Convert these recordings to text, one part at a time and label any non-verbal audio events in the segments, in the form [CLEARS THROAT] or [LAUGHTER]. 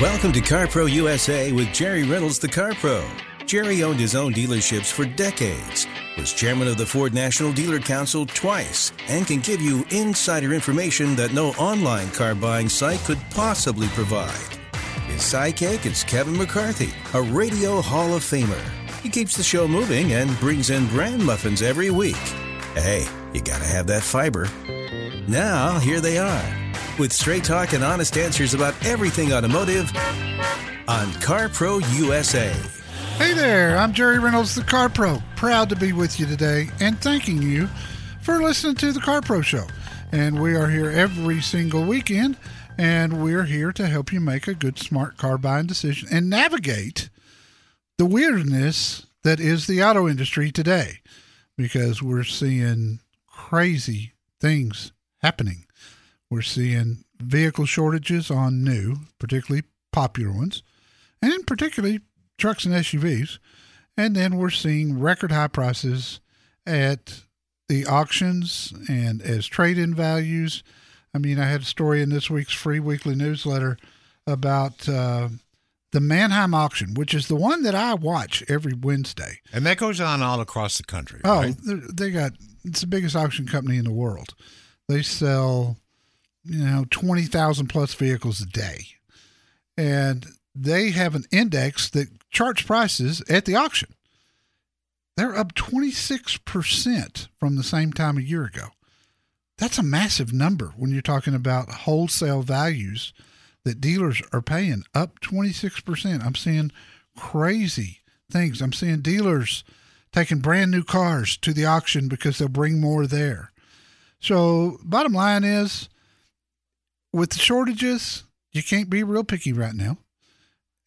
Welcome to CarPro USA with Jerry Reynolds, the Car Pro. Jerry owned his own dealerships for decades, was chairman of the Ford National Dealer Council twice, and can give you insider information that no online car buying site could possibly provide. His sidekick is Kevin McCarthy, a radio Hall of Famer. He keeps the show moving and brings in brand muffins every week. Hey, you gotta have that fiber. Now, here they are, with straight talk and honest answers about everything automotive on CarPro USA. Hey there, I'm Jerry Reynolds, the Car Pro. Proud to be with you today and thanking you for listening to the Car Pro Show. And we are here every single weekend, and we're here to help you make a good, smart car buying decision and navigate the weirdness that is the auto industry today because we're seeing crazy things happening. We're seeing vehicle shortages on new, particularly popular ones, and particularly trucks and SUVs. And then we're seeing record high prices at the auctions and as trade in values. I mean, I had a story in this week's free weekly newsletter about uh, the Manheim auction, which is the one that I watch every Wednesday. And that goes on all across the country. Oh, right? they got it's the biggest auction company in the world. They sell, you know, twenty thousand plus vehicles a day, and they have an index that charts prices at the auction. They're up twenty six percent from the same time a year ago. That's a massive number when you're talking about wholesale values that dealers are paying up 26%. I'm seeing crazy things. I'm seeing dealers taking brand new cars to the auction because they'll bring more there. So, bottom line is with the shortages, you can't be real picky right now.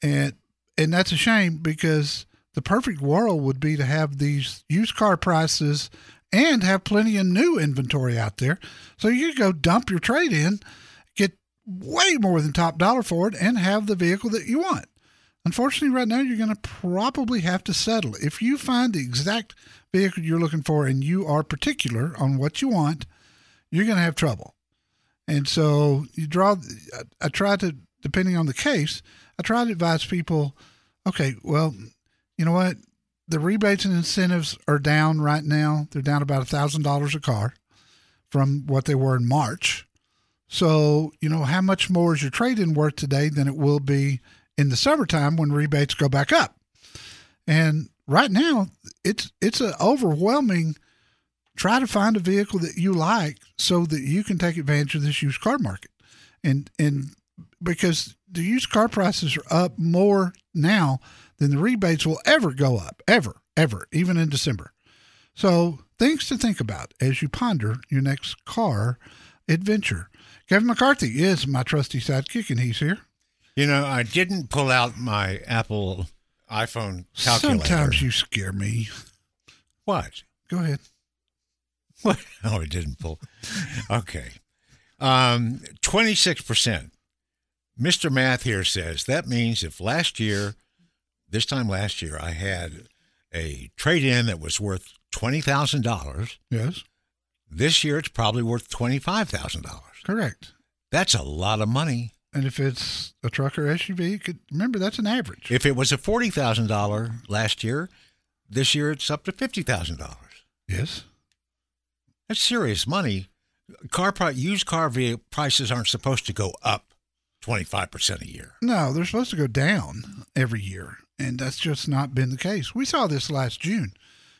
And and that's a shame because the perfect world would be to have these used car prices and have plenty of new inventory out there. So you could go dump your trade in, get way more than top dollar for it, and have the vehicle that you want. Unfortunately, right now, you're going to probably have to settle. If you find the exact vehicle you're looking for and you are particular on what you want, you're going to have trouble. And so you draw, I try to, depending on the case, I try to advise people okay, well, you know what? The rebates and incentives are down right now. They're down about $1,000 a car from what they were in March. So, you know, how much more is your trade in worth today than it will be in the summertime when rebates go back up? And right now, it's it's an overwhelming try to find a vehicle that you like so that you can take advantage of this used car market. And and because the used car prices are up more now than the rebates will ever go up, ever, ever, even in December. So, things to think about as you ponder your next car adventure. Kevin McCarthy is my trusty sidekick, and he's here. You know, I didn't pull out my Apple iPhone calculator. Sometimes you scare me. What? Go ahead. What? Oh, it didn't pull. Okay. Um, 26%. Mr. Math here says that means if last year, this time last year, I had a trade in that was worth $20,000, Yes, this year it's probably worth $25,000. correct. That's a lot of money. And if it's a truck or SUV, you could remember that's an average. If it was a $40,000 last year, this year it's up to $50,000. yes. That's serious money. Car used car prices aren't supposed to go up 25% a year. No, they're supposed to go down every year, and that's just not been the case. We saw this last June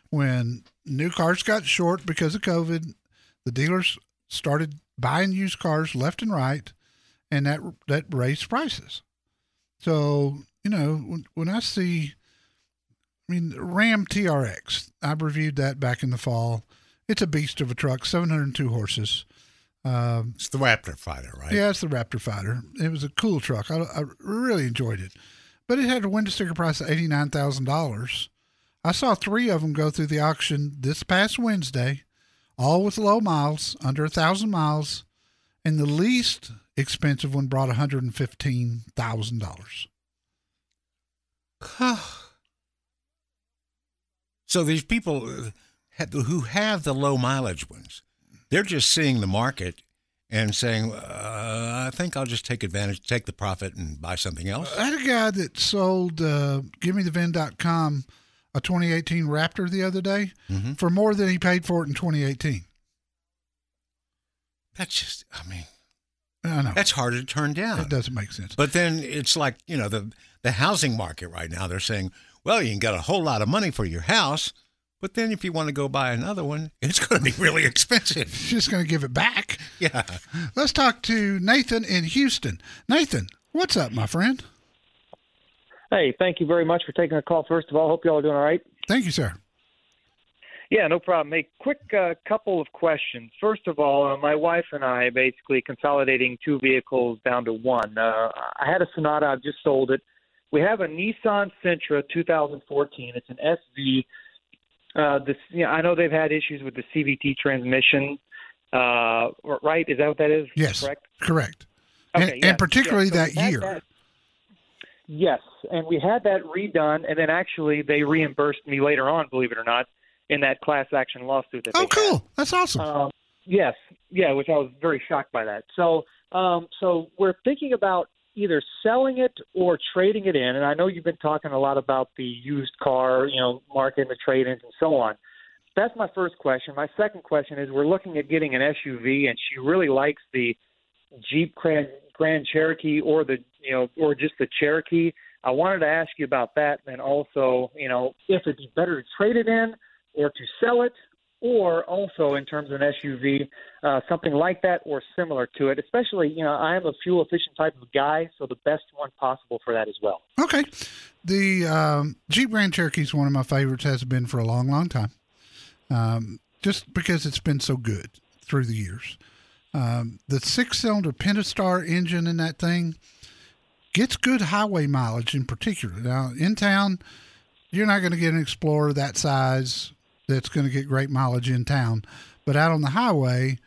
when new cars got short because of COVID. The dealers started buying used cars left and right, and that that raised prices. So you know when, when I see, I mean Ram TRX, I reviewed that back in the fall. It's a beast of a truck, 702 horses. Um, It's the Raptor fighter, right? yeah, it's the Raptor Fighter. It was a cool truck. I, I really enjoyed it, but it had a window sticker price of eighty nine thousand dollars. I saw three of them go through the auction this past Wednesday, all with low miles, under a thousand miles, and the least expensive one brought one hundred and fifteen thousand dollars. So these people who have the low mileage ones, they're just seeing the market and saying, uh, "I think I'll just take advantage, take the profit, and buy something else." I had a guy that sold uh, GiveMeTheVin.com a 2018 Raptor the other day for more than he paid for it in 2018. That's just, I mean, I know that's hard to turn down. it doesn't make sense. But then it's like you know the the housing market right now. They're saying, "Well, you can get a whole lot of money for your house." But then, if you want to go buy another one, it's going to be really expensive. [LAUGHS] He's just going to give it back. Yeah. Let's talk to Nathan in Houston. Nathan, what's up, my friend? Hey, thank you very much for taking the call. First of all, hope you all are doing all right. Thank you, sir. Yeah, no problem. A quick uh, couple of questions. First of all, uh, my wife and I basically consolidating two vehicles down to one. Uh, I had a Sonata. I've just sold it. We have a Nissan Sentra 2014. It's an SV. Uh, this, you know, I know they've had issues with the CVT transmission. Uh, right? Is that what that is? Yes, Correct. correct. Okay, and, yeah, and particularly yeah, so that year. that- Yes, and we had that redone, and then actually they reimbursed me later on, believe it or not, in that class action lawsuit. That Oh, they had. cool. That's awesome. Um, yes, yeah, which I was very shocked by that. So, um, so we're thinking about either selling it or trading it in. And I know you've been talking a lot about the used car, you know, market and the trade-ins and so on. That's my first question. My second question is we're looking at getting an SUV, and she really likes the Jeep Grand, Grand Cherokee or the you know or just the Cherokee. I wanted to ask you about that, and also you know if it'd be better to trade it in or to sell it, or also in terms of an SUV, uh, something like that or similar to it. Especially you know I am a fuel efficient type of guy, so the best one possible for that as well. Okay. The um, Jeep Grand Cherokee is one of my favorites, has been for a long, long time. Um, just because it's been so good through the years. Um, the six cylinder Pentastar engine in that thing gets good highway mileage in particular. Now, in town, you're not going to get an Explorer that size that's going to get great mileage in town. But out on the highway,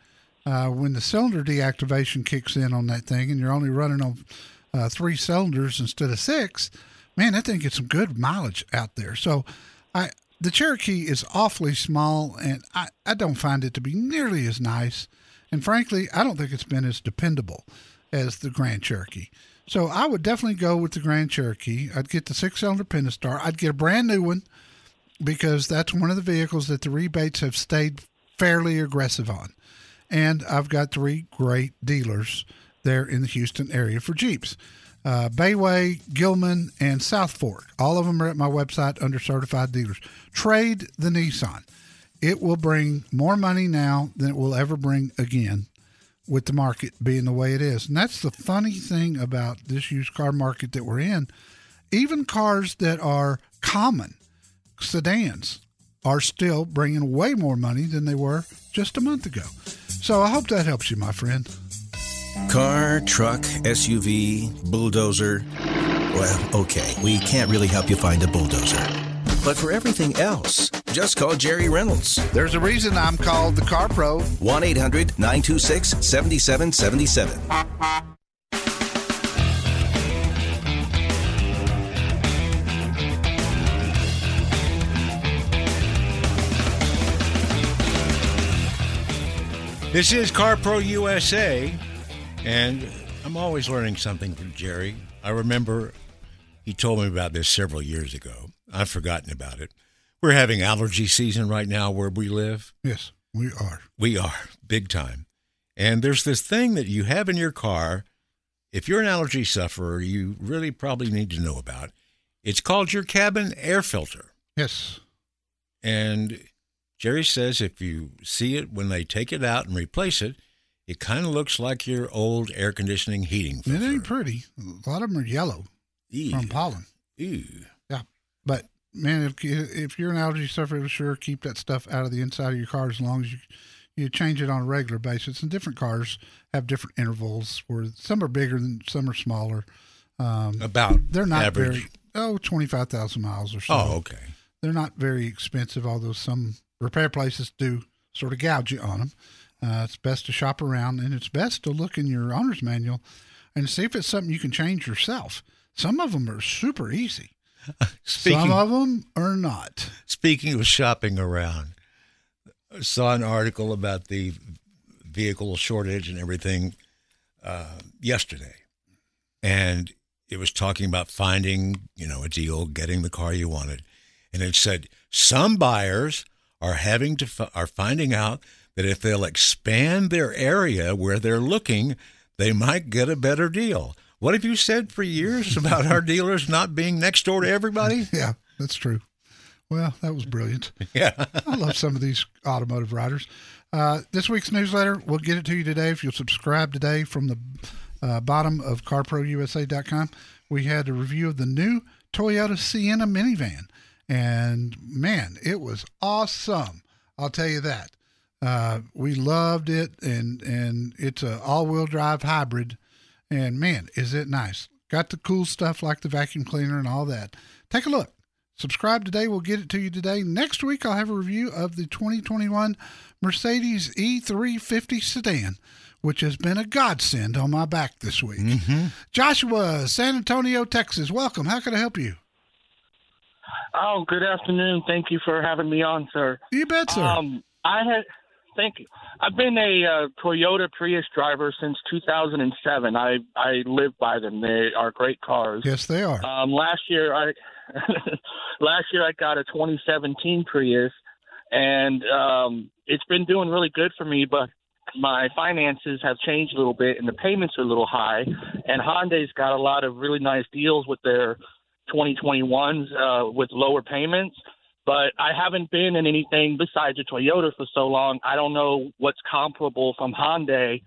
uh, when the cylinder deactivation kicks in on that thing and you're only running on uh, three cylinders instead of six, man, that thing gets some good mileage out there. So, I the Cherokee is awfully small, and I, I don't find it to be nearly as nice. And frankly, I don't think it's been as dependable as the Grand Cherokee. So I would definitely go with the Grand Cherokee. I'd get the six cylinder Pentastar. I'd get a brand new one because that's one of the vehicles that the rebates have stayed fairly aggressive on. And I've got three great dealers there in the Houston area for Jeeps uh, Bayway, Gillman, and South Fork. All of them are at my website under certified dealers. Trade the Nissan. It will bring more money now than it will ever bring again with the market being the way it is. And that's the funny thing about this used car market that we're in. Even cars that are common, sedans, are still bringing way more money than they were just a month ago. So I hope that helps you, my friend. Car, truck, SUV, bulldozer. Well, okay, we can't really help you find a bulldozer. But for everything else, just call Jerry Reynolds. There's a reason I'm called the Car Pro. 1 800 926 7777. This is Car Pro USA, and I'm always learning something from Jerry. I remember he told me about this several years ago. I've forgotten about it. We're having allergy season right now where we live. Yes, we are. We are big time. And there's this thing that you have in your car. if you're an allergy sufferer, you really probably need to know about. It's called your cabin air filter. Yes. And Jerry says if you see it when they take it out and replace it, it kind of looks like your old air conditioning heating filter. It ain't pretty. A lot of them are yellow Ew. from pollen. Ew. Yeah. But man, if if you're an allergy sufferer, sure keep that stuff out of the inside of your car as long as you you change it on a regular basis. And different cars have different intervals where some are bigger than some are smaller. Um, About they're not average. very oh twenty five thousand miles or so. Oh, okay. They're not very expensive, although some repair places do sort of gouge you on them. Uh, it's best to shop around, and it's best to look in your owner's manual and see if it's something you can change yourself. Some of them are super easy. Speaking Some of them are not. Speaking of shopping around, I saw an article about the vehicle shortage and everything uh, yesterday, and it was talking about finding, you know, a deal, getting the car you wanted, and it said some buyers are having to fi- are finding out that if they'll expand their area where they're looking, they might get a better deal. What have you said for years [LAUGHS] about our dealers not being next door to everybody? [LAUGHS] Yeah, that's true. Well, that was brilliant. [LAUGHS] Yeah. I love some of these automotive writers. Uh, this week's newsletter, we'll get it to you today. If you'll subscribe today from the uh, bottom of carprousa.com, we had a review of the new Toyota Sienna minivan. And man, it was awesome. I'll tell you that. Uh, we loved it, and, and it's a all-wheel drive hybrid. And man, is it nice. Got the cool stuff like the vacuum cleaner and all that. Take a look. Subscribe today. We'll get it to you today. Next week, I'll have a review of the 2021 Mercedes E350 sedan, which has been a godsend on my back this week. Joshua, San Antonio, Texas. Welcome. How can I help you? Oh, good afternoon. Thank you for having me on, sir. You bet, sir. Um, I had, thank you. I've been a uh, Toyota Prius driver since 2007. I I live by them. They are great cars. yes, they are. Um, last year I [LAUGHS] last year I got a 2017 Prius, and um, it's been doing really good for me. But my finances have changed a little bit, and the payments are a little high. And Hyundai's got a lot of really nice deals with their 2021s uh, with lower payments. But I haven't been in anything besides a Toyota for so long. I don't know what's comparable from Hyundai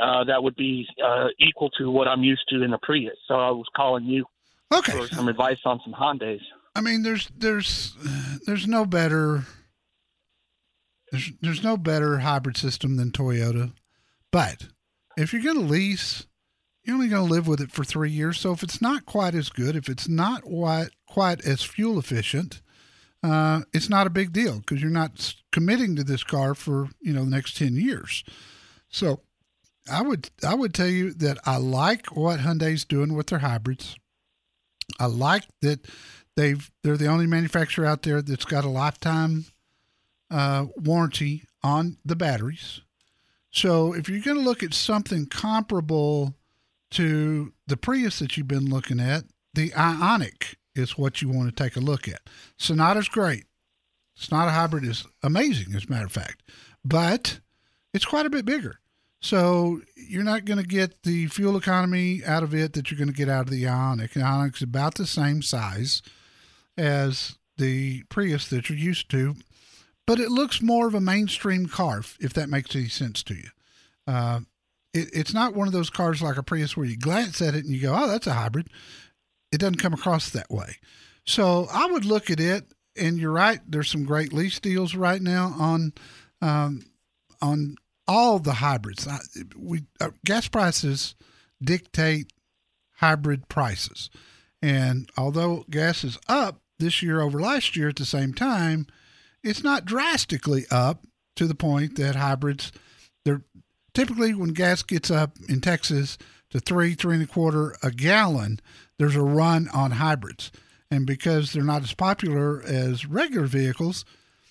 uh, that would be uh, equal to what I'm used to in a Prius. So I was calling you okay. for some advice on some Hyundais. I mean, there's there's there's no better there's there's no better hybrid system than Toyota, but if you're going to lease, you're only going to live with it for three years. So if it's not quite as good, if it's not quite quite as fuel efficient, uh, it's not a big deal because you're not committing to this car for you know the next ten years. So I would I would tell you that I like what Hyundai's doing with their hybrids. I like that they've they're the only manufacturer out there that's got a lifetime uh, warranty on the batteries. So if you're going to look at something comparable to the Prius that you've been looking at, the Ioniq is what you want to take a look at. Sonata's great. Sonata Hybrid is amazing, as a matter of fact, but it's quite a bit bigger. So you're not going to get the fuel economy out of it that you're going to get out of the Ioniq. The Ioniq's about the same size as the Prius that you're used to, but it looks more of a mainstream car, if- that makes any sense to you. Uh, it, it's not one of those cars like a Prius where you glance at it and you go, oh, that's a hybrid. It doesn't come across that way. So I would look at it, and you're right. There's some great lease deals right now on um, on all the hybrids. I, we uh, gas prices dictate hybrid prices, and although gas is up this year over last year at the same time, it's not drastically up to the point that hybrids they're typically when gas gets up in Texas to three, three and a quarter a gallon, there's a run on hybrids. And because they're not as popular as regular vehicles,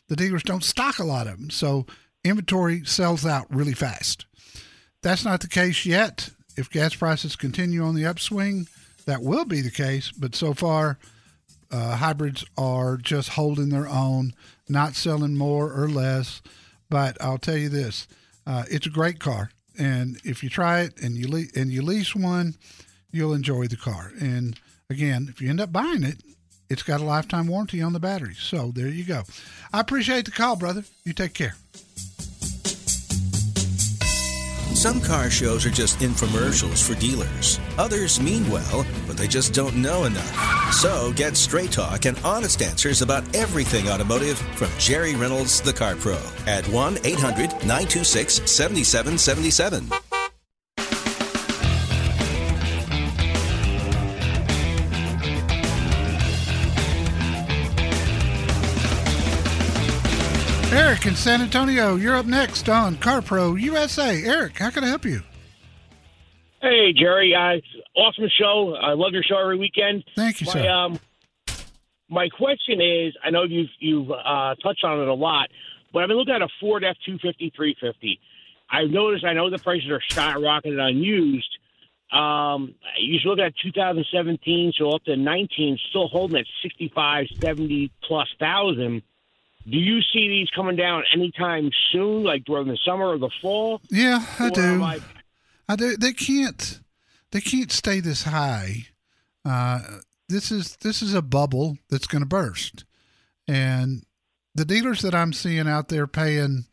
the dealers don't stock a lot of them. So inventory sells out really fast. That's not the case yet. If gas prices continue on the upswing, that will be the case. But so far, uh, hybrids are just holding their own, not selling more or less. But I'll tell you this uh, it's a great car. And if you try it and you le- and you lease one, you'll enjoy the car. And again, if you end up buying it, it's got a lifetime warranty on the battery. So there you go. I appreciate the call, brother. You take care. Some car shows are just infomercials for dealers. Others mean well, but they just don't know enough. So get straight talk and honest answers about everything automotive from Jerry Reynolds, the Car Pro, at 1 800 926 7777. Eric in San Antonio, you're up next on CarPro USA. Eric, how can I help you? Hey, Jerry. Uh, awesome show. I love your show every weekend. Thank you, my, sir. Um, my question is, I know you've you've uh, touched on it a lot, but I've been looking at a Ford F two fifty three fifty. I've noticed. I know the prices are skyrocketing on used. Um, you should look at 2017, so up to 19, still holding at 65, 70 plus thousand. Do you see these coming down anytime soon, like during the summer or the fall? Yeah, I Or do. I- I do. They can't. They can't stay this high. Uh, this is this is a bubble that's going to burst, and the dealers that I'm seeing out there paying,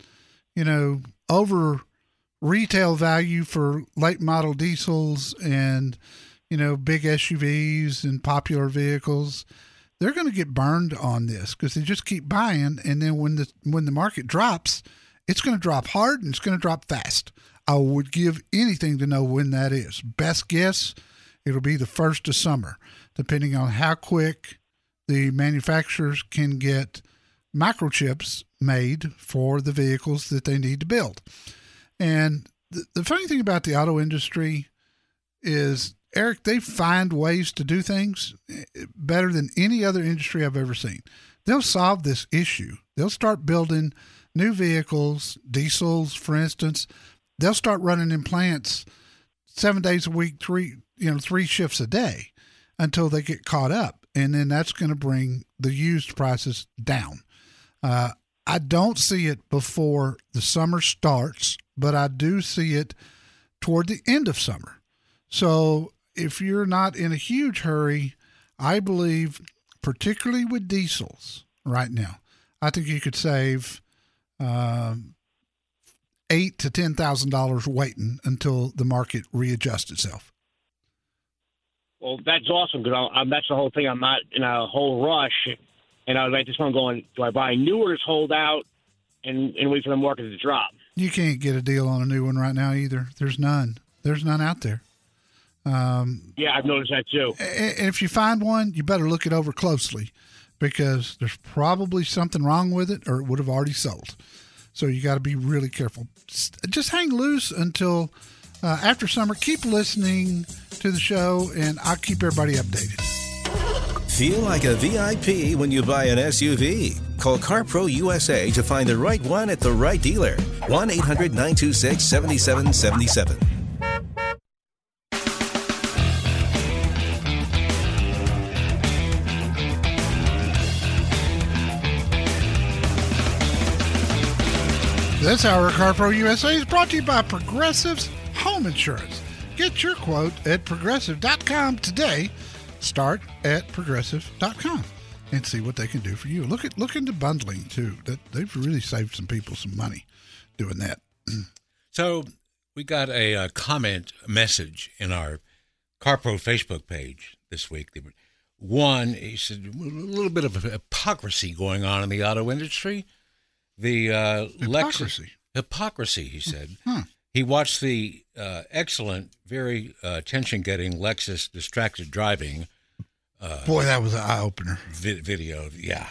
you know, over retail value for late model diesels and you know big SUVs and popular vehicles. They're going to get burned on this because they just keep buying, and then when the when the market drops, it's going to drop hard and it's going to drop fast. I would give anything to know when that is. Best guess, it'll be the first of summer, depending on how quick the manufacturers can get microchips made for the vehicles that they need to build. And the, the funny thing about the auto industry is, Eric, they find ways to do things better than any other industry I've ever seen. They'll solve this issue. They'll start building new vehicles, diesels, for instance. They'll start running in plants seven days a week, three you know three shifts a day, until they get caught up, and then that's going to bring the used prices down. Uh, I don't see it before the summer starts, but I do see it toward the end of summer. So if you're not in a huge hurry, I believe, particularly with diesels right now, I think you could save um, eight to ten thousand dollars waiting until the market readjusts itself. Well, that's awesome because I'm, that's the whole thing. I'm not in a whole rush, and I was like this one going: Do I buy new or just hold out and, and wait for the market to drop? You can't get a deal on a new one right now either. There's none. There's none out there. Um, Yeah, I've noticed that too. if you find one, you better look it over closely because there's probably something wrong with it or it would have already sold. So you got to be really careful. Just hang loose until uh, after summer. Keep listening to the show, and I'll keep everybody updated. Feel like a VIP when you buy an SUV. Call CarPro USA to find the right one at the right dealer. 1 800 926 7777. This hour of CarPro USA is brought to you by Progressive's Home Insurance. Get your quote at progressive.com today. Start at progressive.com and see what they can do for you. Look at look into bundling too. That they've really saved some people some money doing that. [CLEARS THROAT] So we got a, uh comment message in our CarPro Facebook page this week. One, he said, a little bit of hypocrisy going on in the auto industry. The uh, Hypocrisy? Lexus hypocrisy, he said. Huh. He watched the uh, excellent, very uh, attention-getting Lexus distracted driving Boy, that was an eye opener. vi- video. Yeah.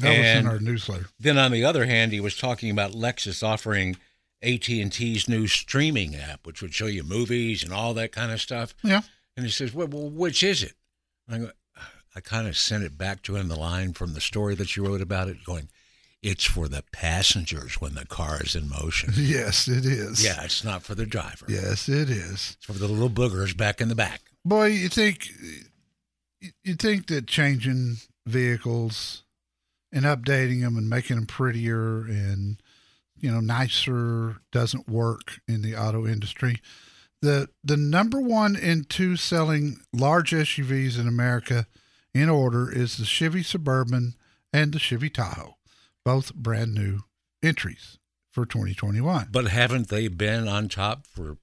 That was in our newsletter. Then on the other hand, he was talking about Lexus offering AT&T's new streaming app, which would show you movies and all that kind of stuff. Yeah. And he says, well, well which is it? And I go, I kind of sent it back to him, the line from the story that you wrote about it, going, it's for the passengers when the car is in motion. [LAUGHS] Yes, it is. yeah, it's not for the driver. Yes, it is. It's for the little boogers back in the back. Boy, you think you think that changing vehicles and updating them and making them prettier and you know, nicer doesn't work in the auto industry. The the number one and two selling large SUVs in America in order is the Chevy Suburban and the Chevy Tahoe, both brand new entries for 2021. But haven't they been on top for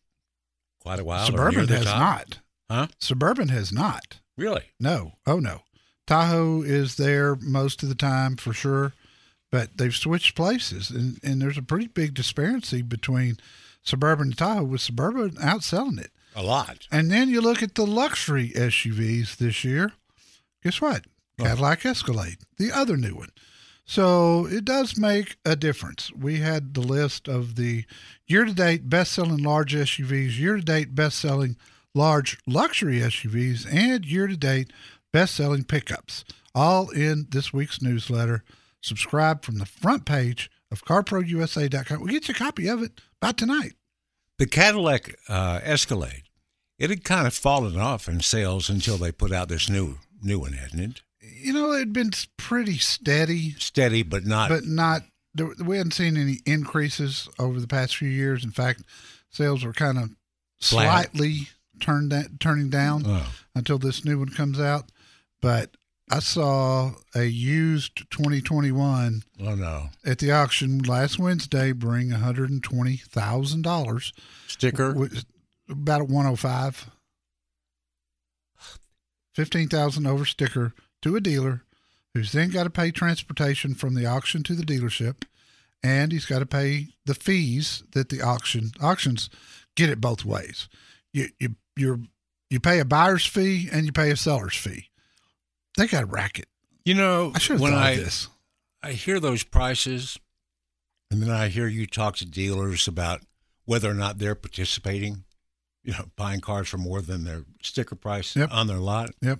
quite a while? Suburban has not. Huh? Suburban has not. Really? No. Oh no. Tahoe is there most of the time for sure, but they've switched places, and and there's a pretty big disparity between Suburban and Tahoe, with Suburban outselling it. A lot. And then you look at the luxury SUVs this year. Guess what? Cadillac Escalade, the other new one. So it does make a difference. We had the list of the year to date best selling large SUVs, year to date best selling large luxury SUVs, and year to date best selling pickups, all in this week's newsletter. Subscribe from the front page of carprousa.com. We'll get you a copy of it by tonight. The Cadillac uh, Escalade, it had kind of fallen off in sales until they put out this new new one, hadn't it? You know, it had been pretty steady, Steady, but not. but not. We hadn't seen any increases over the past few years. In fact, sales were kind of Flat. slightly turned turning down Oh. until this new one comes out. But I saw a used 2021 oh no. at the auction last Wednesday bring $120,000, Sticker. which- about a 105. 15,000 over sticker to a dealer who's then got to pay transportation from the auction to the dealership and he's got to pay the fees that the auction auctions get it both ways. You you you you pay a buyer's fee and you pay a seller's fee. They got a racket. You know, I should have when thought I, of this. I hear those prices, and then I hear you talk to dealers about whether or not they're participating, you know, buying cars for more than their sticker price Yep. on their lot. Yep.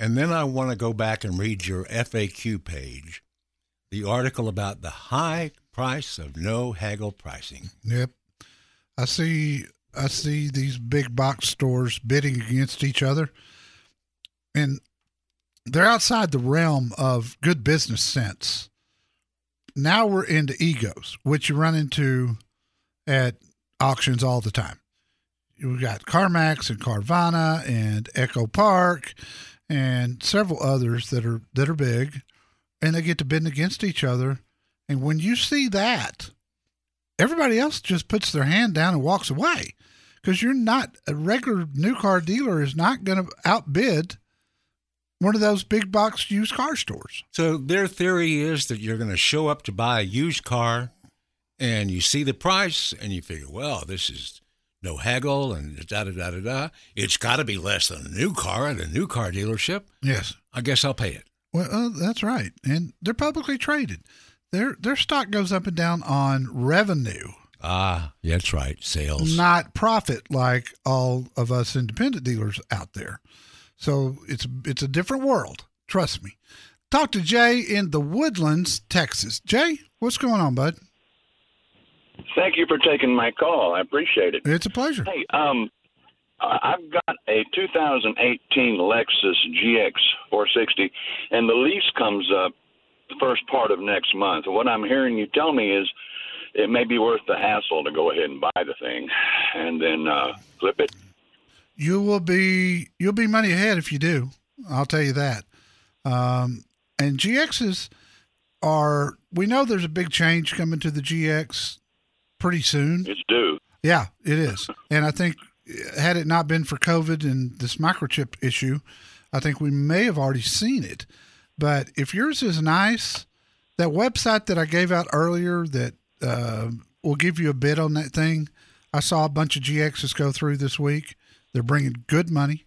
And then I want to go back and read your FAQ page, the article about the high price of no haggle pricing. Yep. I see I see these big box stores bidding against each other. And they're outside the realm of good business sense. Now we're into egos, which you run into at auctions all the time. We've got CarMax and Carvana and Echo Park and several others that are that are big and they get to bid against each other. And when you see that, everybody else just puts their hand down and walks away because you're not a regular new car dealer is not going to outbid one of those big box used car stores. So their theory is that you're going to show up to buy a used car and you see the price and you figure, well, this is no haggle and da da da da da. It's got to be less than a new car at a new car dealership. Yes. I guess I'll pay it. Well, uh, that's right. And they're publicly traded. Their their stock goes up and down on revenue, Ah, yeah, that's right. Sales. not profit like all of us independent dealers out there. So it's it's a different world. Trust me. Talk to Jay in the Woodlands, Texas. Jay, what's going on, bud? Thank you for taking my call. I appreciate it. It's a pleasure. Hey, um, I've got a 2018 Lexus GX 460, and the lease comes up the first part of next month. What I'm hearing you tell me is it may be worth the hassle to go ahead and buy the thing and then uh, flip it. you will be you'll be money ahead if you do. I'll tell you that. Um, and GXs are we know there's a big change coming to the GX pretty soon. It's due. Yeah, it is. [LAUGHS] And I think had it not been for COVID and this microchip issue, I think we may have already seen it. But if yours is nice, that website that I gave out earlier that uh, will give you a bid on that thing, I saw a bunch of GXs go through this week. They're bringing good money,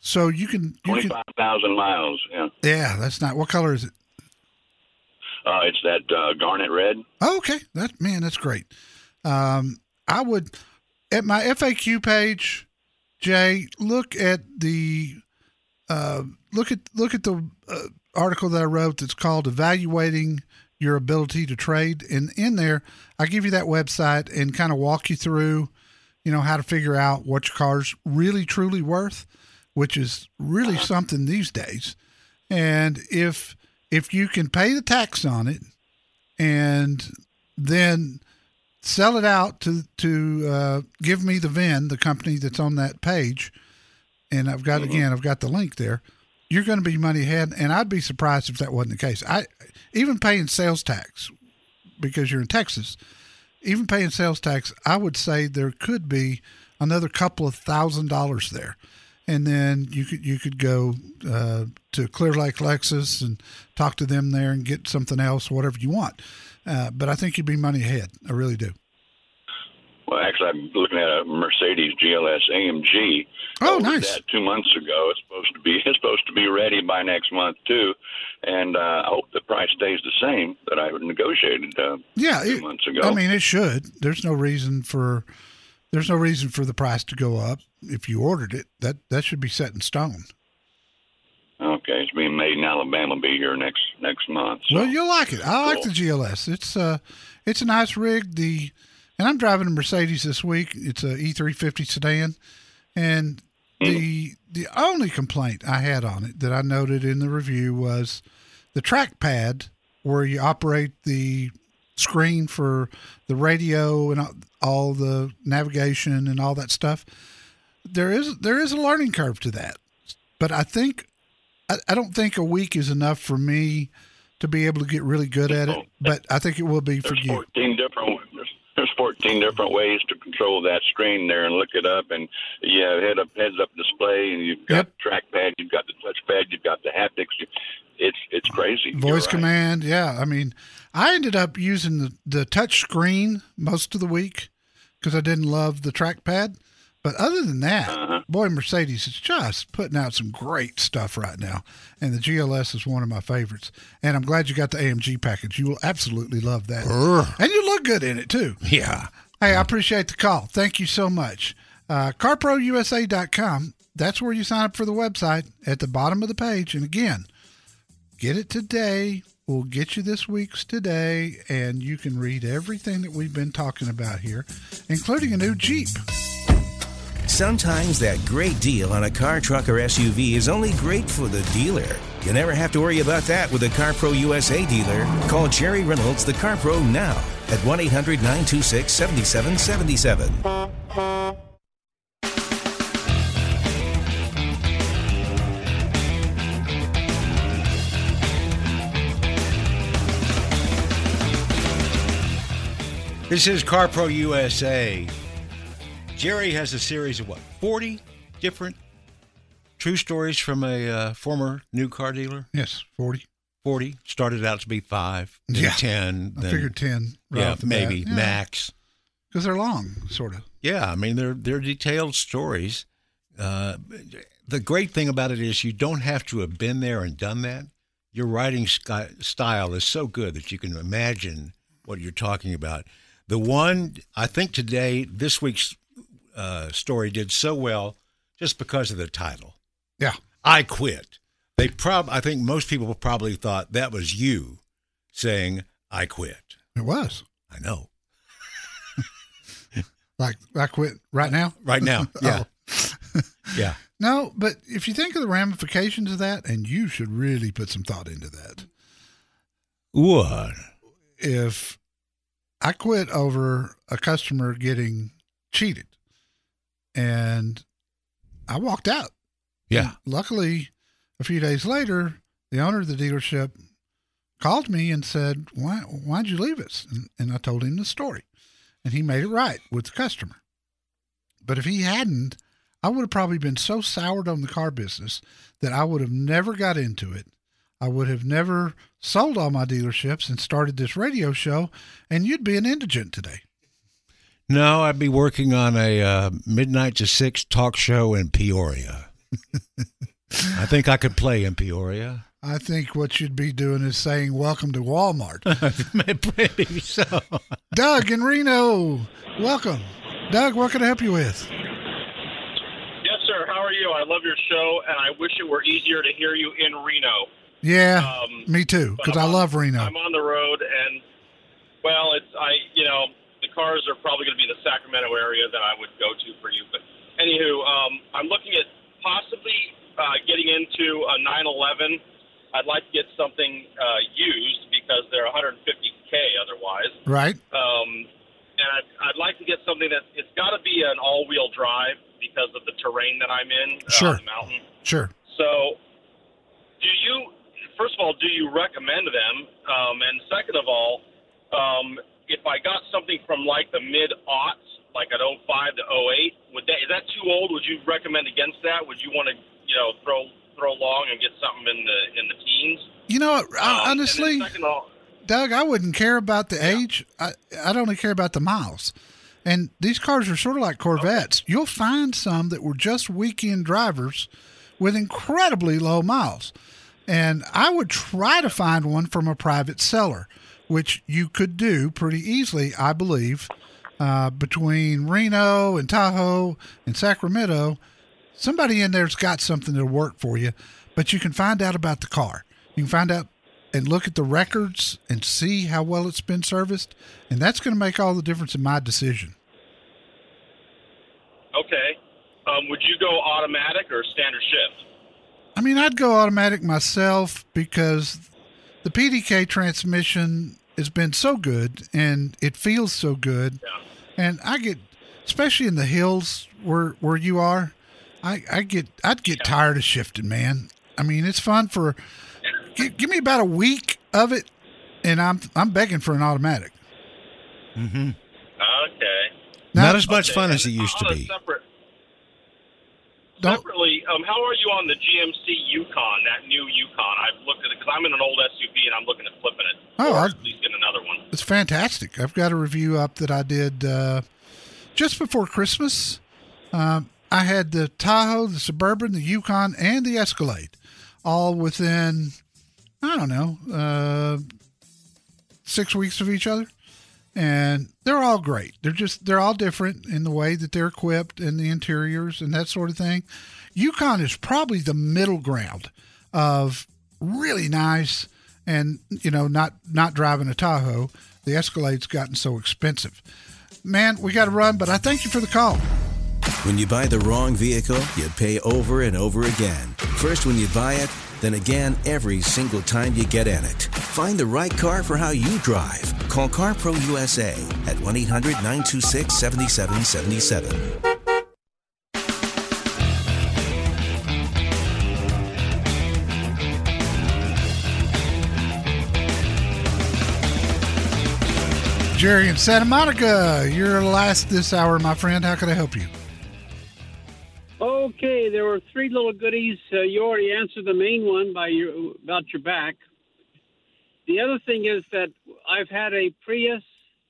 so you can you 25,000 miles. Yeah. Yeah, that's not. What color is it? Uh, it's that uh, garnet red. Oh, okay. That man, that's great. Um, I would at my FAQ page, Jay, look at the uh, look at look at the uh, article that I wrote that's called "Evaluating Your Ability to Trade," and in there, I give you that website and kind of walk you through, you know, how to figure out what your car's really truly worth, which is really something these days. And if if you can pay the tax on it and then sell it out to to uh, give me the VIN, the company that's on that page, and I've got again, I've got the link there. You're going to be money ahead, and I'd be surprised if that wasn't the case. I even paying sales tax because you're in Texas, even paying sales tax, I would say there could be another couple of thousand dollars there, and then you could you could go uh, to Clear Lake Lexus and talk to them there and get something else, whatever you want. Uh, but I think you'd be money ahead. I really do. Well, actually, I'm looking at a Mercedes GLS AMG. Oh, nice. That two months ago. It's supposed to be [LAUGHS] it's supposed to be ready by next month too, and uh, I hope the price stays the same that I negotiated uh, Yeah, two it- months ago. I mean, it should. There's no reason for there's no reason for the price to go up if you ordered it. That that should be set in stone. Okay, it's being made in Alabama. Be here next next month. So. Well, you'll like it. I like the GLS. It's uh, it's a nice rig. The and I'm driving a Mercedes this week. It's a E350 sedan, and the the only complaint I had on it that I noted in the review was the trackpad where you operate the screen for the radio and all- all the navigation and all that stuff. There is there is a learning curve to that, but I think I, I don't think a week is enough for me to be able to get really good at it. But I think it will be for There's you. 14 different there's, there's 14 different ways to control that screen there and look it up and you have head up heads up display and you've got trackpad, you've got the touchpad, you've got the haptics. It's it's crazy. Voice right. command, yeah. I mean, I ended up using the, the touch screen most of the week because I didn't love the trackpad. But other than that, Uh-huh. boy, Mercedes is just putting out some great stuff right now. And the GLS is one of my favorites. And I'm glad you got the AMG package. You will absolutely love that. And you look good in it, too. Yeah. Hey, I appreciate the call. Thank you so much. Uh, CarProUSA.com. That's where you sign up for the website at the bottom of the page. And again, get it today. We'll get you this week's today, and you can read everything that we've been talking about here, including a new Jeep. Sometimes that great deal on a car, truck, or SUV is only great for the dealer. You never have to worry about that with a CarPro USA dealer. Call Jerry Reynolds, the CarPro, now at 1 800 926 7777. This is CarPro USA. Jerry has a series of what, 40 different true stories from a uh, former new car dealer? Yes, 40. 40. Started out to be five, then Yeah. 10. I figured 10 right yeah, maybe. Yeah. max. Because they're long, sort of. Yeah, I mean they're they're detailed stories. Uh, the great thing about it is you don't have to have been there and done that. Your writing sky, style is so good that you can imagine what you're talking about. The one I think today, this week's uh, story did so well just because of the title. Yeah. I quit. They prob I think most people probably thought that was you saying I quit. It was. I know. [LAUGHS] Like, I quit right now? Right now. [LAUGHS] Yeah. [LAUGHS] yeah. No, but if you think of the ramifications of that, and you should really put some thought into that. What? If I quit over a customer getting cheated and I walked out. Yeah. Luckily, a few days later, the owner of the dealership called me and said, Why why'd you leave us? And, and I told him the story. And he made it right with the customer. But if he hadn't, I would have probably been so soured on the car business that I would have never got into it. I would have never sold all my dealerships and started this radio show, and you'd be an indigent today. No, I'd be working on a uh, midnight to six talk show in Peoria. [LAUGHS] I think I could play in Peoria. I think what you'd be doing is saying, Welcome to Walmart. [LAUGHS] Maybe so. Doug in Reno, welcome. Doug, what can I help you with? Yes, sir. How are you? I love your show, and I wish it were easier to hear you in Reno. Yeah, Um, me too, because I'm I on- love Reno. I'm on the road, and well, it's I. You know, the cars are probably going to be the Sacramento area that I would go to for you. But anywho, um, I'm looking at possibly uh, getting into a 911. I'd like to get something uh, used because they're 150k, otherwise. Right. Um, and I'd, I'd like to get something that it's got to be an all-wheel drive because of the terrain that I'm in, Sure. uh, the mountain. Sure. So, do you? First of all, do you recommend them? Um, and second of all, um, if I got something from like the mid aughts, like at 05 to 08, would that is that too old? Would you recommend against that? Would you want to, you know, throw throw long and get something in the in the teens? You know, Um, I- and then honestly, all, Doug, I wouldn't care about the age. I, I'd only care about the miles. And these cars are sort of like Corvettes. You'll find some that were just weekend drivers with incredibly low miles. And I would try to find one from a private seller, which you could do pretty easily, I believe, uh, between Reno and Tahoe and Sacramento. Somebody in there's got something that'll work for you, but you can find out about the car. You can find out and look at the records and see how well it's been serviced, and that's going to make all the difference in my decision. okay. Um, would you go automatic or standard shift? I mean, I'd go automatic myself because the PDK transmission has been so good and it feels so good. And I get, especially in the hills where where you are, I, I get I'd get tired of shifting, man. I mean, it's fun for give, give me about a week of it, and I'm I'm begging for an automatic. Mm-hmm. Okay. Not as much Okay, fun as it used to be. Separate, Don't- separately, um, how are you on the GMC Yukon, that new Yukon? I've looked at it because I'm in an old SUV and I'm looking at flipping it. Oh, or I- at least getting another one. It's fantastic. I've got a review up that I did uh, just before Christmas. Um, I had the Tahoe, the Suburban, the Yukon, and the Escalade, all within I don't know uh, six weeks of each other, and they're all great. They're just they're all different in the way that they're equipped and the interiors and that sort of thing. Yukon is probably the middle ground of really nice and you know not not driving a Tahoe. The Escalade's gotten so expensive. Man, we got to run, but I thank you for the call. When you buy the wrong vehicle, you pay over and over again. First when you buy it, then again every single time you get in it. Find the right car for how you drive. Call CarPro USA at 1 800 926 7777. Jerry in Santa Monica, you're last this hour, my friend. How can I help you? Okay, there were three little goodies. Uh, you already answered the main one by your about your back. The other thing is that I've had a Prius,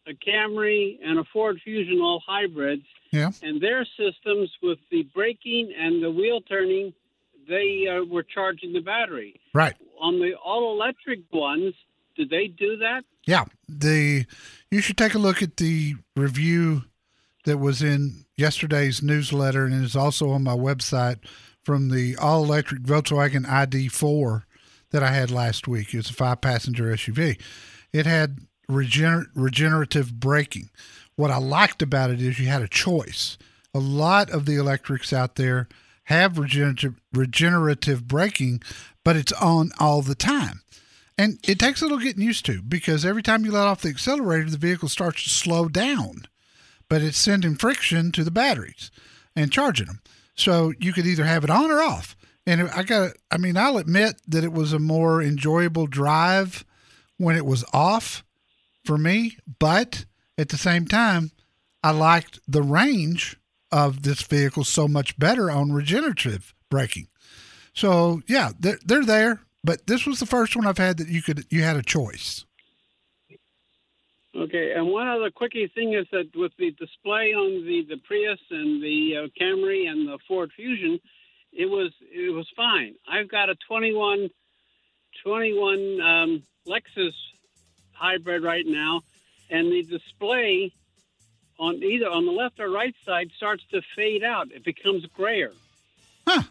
a Camry, and a Ford Fusion, all hybrids, Yeah. and their systems with the braking and the wheel turning, they uh, were charging the battery. Right. On the all electric ones, did they do that? Yeah. The you should take a look at the review that was in yesterday's newsletter and is also on my website from the all electric Volkswagen ID4 that I had last week. It's a five passenger SUV. It had regener- regenerative braking. What I liked about it is you had a choice. A lot of the electrics out there have regenerative regenerative braking, but it's on all the time. And it takes a little getting used to because every time you let off the accelerator, the vehicle starts to slow down, but it's sending friction to the batteries and charging them. So you could either have it on or off. And I got, I mean, I'll admit that it was a more enjoyable drive when it was off for me, but at the same time, I liked the range of this vehicle so much better on regenerative braking. So yeah, they're, they're there, but this was the first one I've had that you could you had a choice. Okay, and one other quickie thing is that with the display on the, the Prius and the uh, Camry and the Ford Fusion, it was it was fine. I've got a 21, 21 um, Lexus hybrid right now, and the display on either on the left or right side starts to fade out. It becomes grayer. Huh?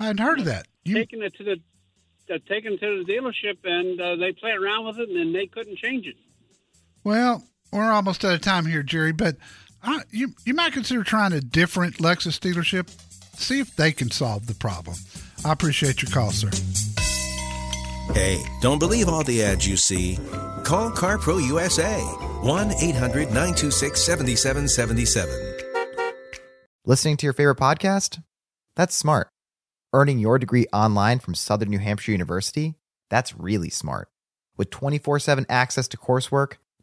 I hadn't heard of that. You, Taking it to the uh, taking it to the dealership, and uh, they play around with it, and they couldn't change it. Well, we're almost out of time here, Jerry, but I, you you might consider trying a different Lexus dealership. See if they can solve the problem. I appreciate your call, sir. Hey, don't believe all the ads you see. Call CarPro USA 1 800 926 7777. Listening to your favorite podcast? That's smart. Earning your degree online from Southern New Hampshire University? That's really smart. With 24 7 access to coursework,